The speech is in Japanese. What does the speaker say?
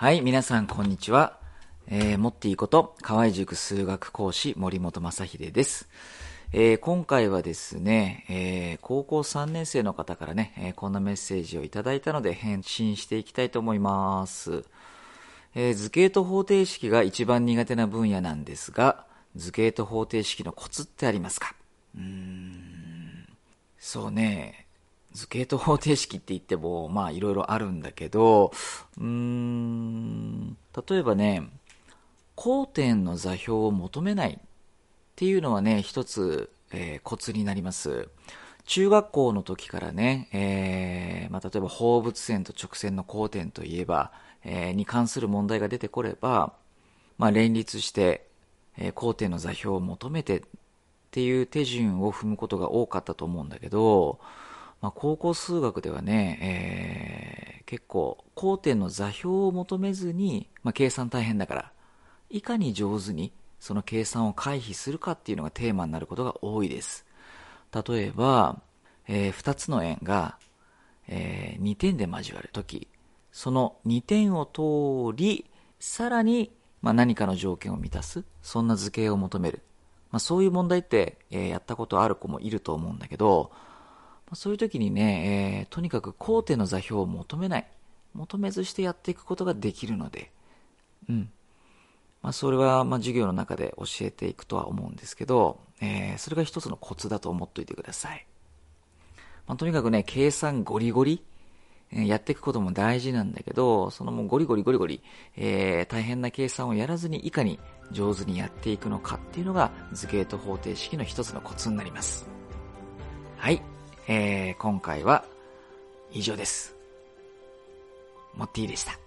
はい、皆さんこんにちは。えー、もっていいこと、河合塾数学講師森本正秀です。えー、今回はですね、えー、高校3年生の方からね、えー、こんなメッセージをいただいたので返信していきたいと思います。え図形と方程式が一番苦手な分野なんですが、図形と方程式のコツってありますか？うーん、そうね、図形と方程式って言っても、まあいろいろあるんだけど、うーん、例えばね、交点の座標を求めないっていうのはね、一つ、えー、コツになります。中学校の時からね、えー、まあ、例えば放物線と直線の交点といえば、えー、に関する問題が出てこれば、まあ、連立して、え、交点の座標を求めてっていう手順を踏むことが多かったと思うんだけど、まあ、高校数学ではね、え、結構、交点の座標を求めずに、まあ、計算大変だから、いかに上手にその計算を回避するかっていうのがテーマになることが多いです。例えば、えー、2つの円が、えー、2点で交わるとき、その2点を通り、さらに、まあ、何かの条件を満たす、そんな図形を求める。まあ、そういう問題って、えー、やったことある子もいると思うんだけど、まそういう時にね、えー、とにかく交点の座標を求めない。求めずしてやっていくことができるので、うん。まあ、それは、まあ、授業の中で教えていくとは思うんですけど、えー、それが一つのコツだと思っておいてください。まあ、とにかくね、計算ゴリゴリ、えー、やっていくことも大事なんだけど、そのもうゴリゴリゴリゴリ、えー、大変な計算をやらずにいかに上手にやっていくのかっていうのが図形と方程式の一つのコツになります。はい。えー、今回は以上です。モッティでした。